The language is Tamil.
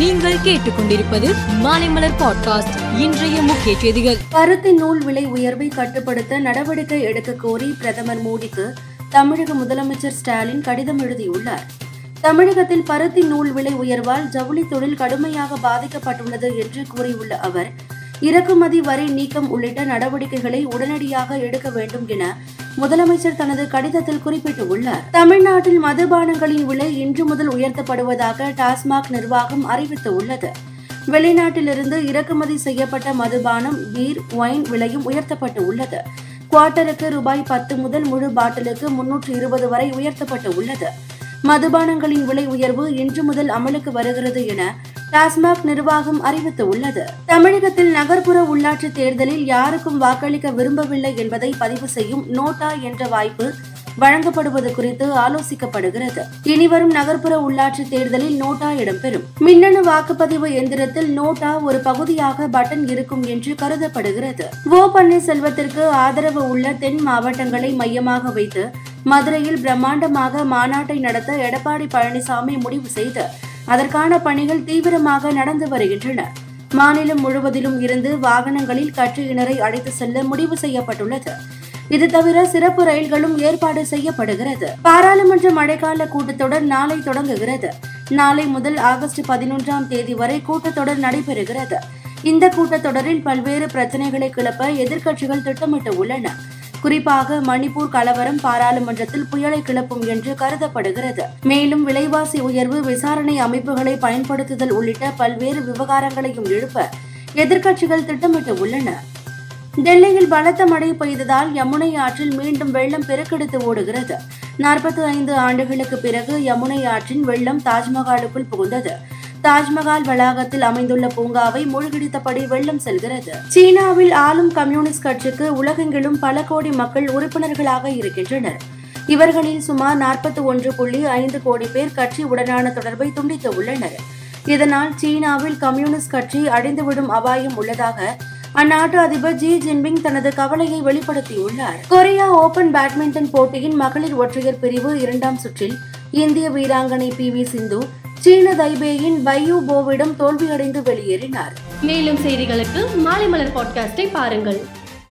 நீங்கள் கேட்டுக்கொண்டிருப்பது மாலைமலர் பாட்காஸ்ட். இன்றைய முக்கிய செய்திகள். பருத்தி நூல் விலை உயர்வை கட்டுப்படுத்த நடவடிக்கை எடுக்க கோரி பிரதமர் மோடிக்கு தமிழக முதலமைச்சர் ஸ்டாலின் கடிதம் எழுதியுள்ளார். தமிழகத்தில் பருத்தி நூல் விலை உயர்வால் ஜவுளி தொழில் கடுமையாக பாதிக்கப்பட்டுள்ளது என்று கூறியுள்ள அவர் இறக்குமதி வரி நீக்கம் உள்ளிட்ட நடவடிக்கைகளை உடனடியாக எடுக்க வேண்டும் என முதலமைச்சர் தனது கடிதத்தில் குறிப்பிட்டுள்ளார். தமிழ்நாட்டில் மதுபானங்களின் விலை இன்று முதல் உயர்த்தப்படுவதாக டாஸ்மாக் நிர்வாகம் அறிவித்துள்ளது. வெளிநாட்டிலிருந்து இறக்குமதி செய்யப்பட்ட மதுபானம் பீர் ஒயின் விலையும் உயர்த்தப்பட்டு உள்ளது குவார்ட்டருக்கு ரூபாய் பத்து முதல் முழு பாட்டிலுக்கு முன்னூற்று இருபது வரை உயர்த்தப்பட்டு உள்ளது மதுபானங்களின் விலை உயர்வு இன்று முதல் அமலுக்கு வருகிறது என டாஸ்மாக் நிர்வாகம் அறிவித்துள்ளது. தமிழகத்தில் நகர்ப்புற உள்ளாட்சி தேர்தலில் யாருக்கும் வாக்களிக்க விரும்பவில்லை என்பதை பதிவு செய்யும் நோட்டா என்ற வாய்ப்பு வழங்கப்படுவது குறித்து ஆலோசிக்கப்படுகிறது. இனிவரும் நகர்ப்புற உள்ளாட்சி தேர்தலில் நோட்டா இடம்பெறும். மின்னணு வாக்குப்பதிவு எந்திரத்தில் நோட்டா ஒரு பகுதியாக பட்டன் இருக்கும் என்று கருதப்படுகிறது. ஓ பன்னீர்செல்வத்திற்கு ஆதரவு உள்ள தென் மாவட்டங்களை மையமாக வைத்து மதுரையில் பிரம்மாண்டமாக மாநாட்டை நடத்த எடப்பாடி பழனிசாமி முடிவு செய்து அதற்கான பணிகள் தீவிரமாக நடந்து வருகின்றன. மாநிலம் முழுவதிலும் இருந்து வாகனங்களில் கட்சியினரை அழைத்து செல்ல முடிவு செய்யப்பட்டுள்ளது. இது தவிர சிறப்பு ரயில்களும் ஏற்பாடு செய்யப்படுகிறது. பாராளுமன்ற மழைக்கால கூட்டத்தொடர் நாளை தொடங்குகிறது. நாளை முதல் ஆகஸ்ட் பதினொன்றாம் தேதி வரை கூட்டத்தொடர் நடைபெறுகிறது. இந்த கூட்டத்தொடரில் பல்வேறு பிரச்சனைகளை கிளப்ப எதிர்க்கட்சிகள் திட்டமிட்டு உள்ளன. குறிப்பாக மணிப்பூர் கலவரம் பாராளுமன்றத்தில் புயலை கிளப்பும் என்று கருதப்படுகிறது. மேலும் விலைவாசி உயர்வு விசாரணை அமைப்புகளை பயன்படுத்துதல் உள்ளிட்ட பல்வேறு விவகாரங்களையும் எழுப்ப எதிர்க்கட்சிகள் திட்டமிட்டு உள்ளன டெல்லியில் பலத்த மழை பெய்ததால் யமுனை ஆற்றில் மீண்டும் வெள்ளம் பெருக்கெடுத்து ஓடுகிறது. நாற்பத்தி ஐந்து ஆண்டுகளுக்கு பிறகு யமுனை ஆற்றின் வெள்ளம் தாஜ்மஹாலுக்குள் புகுந்தது. தாஜ்மஹால் வளாகத்தில் அமைந்துள்ள பூங்காவை மூழ்கடித்தபடி வெள்ளம் செல்கிறது. சீனாவில் ஆளும் கம்யூனிஸ்ட் கட்சிக்கு உலகெங்கிலும் பல கோடி மக்கள் உறுப்பினர்களாக இருக்கின்றனர். இவர்களில் சுமார் நாற்பத்தி ஒன்று புள்ளி ஐந்து கோடி பேர் கட்சி உடனான தொடர்பை துண்டித்து உள்ளனர். இதனால் சீனாவில் கம்யூனிஸ்ட் கட்சி அடைந்துவிடும் அபாயம் உள்ளதாக அந்நாட்டு அதிபர் ஜி ஜின்பிங் தனது கவலையை வெளிப்படுத்தியுள்ளார். கொரியா ஓபன் பேட்மிண்டன் போட்டியின் மகளிர் ஒற்றையர் பிரிவு இரண்டாம் சுற்றில் இந்திய வீராங்கனை பி வி சிந்து சீன தைபேயின் பையூ போவிடம் தோல்வியடைந்து வெளியேறினார். மேலும் செய்திகளுக்கு மாலை மலர் பாட்காஸ்டை பாருங்கள்.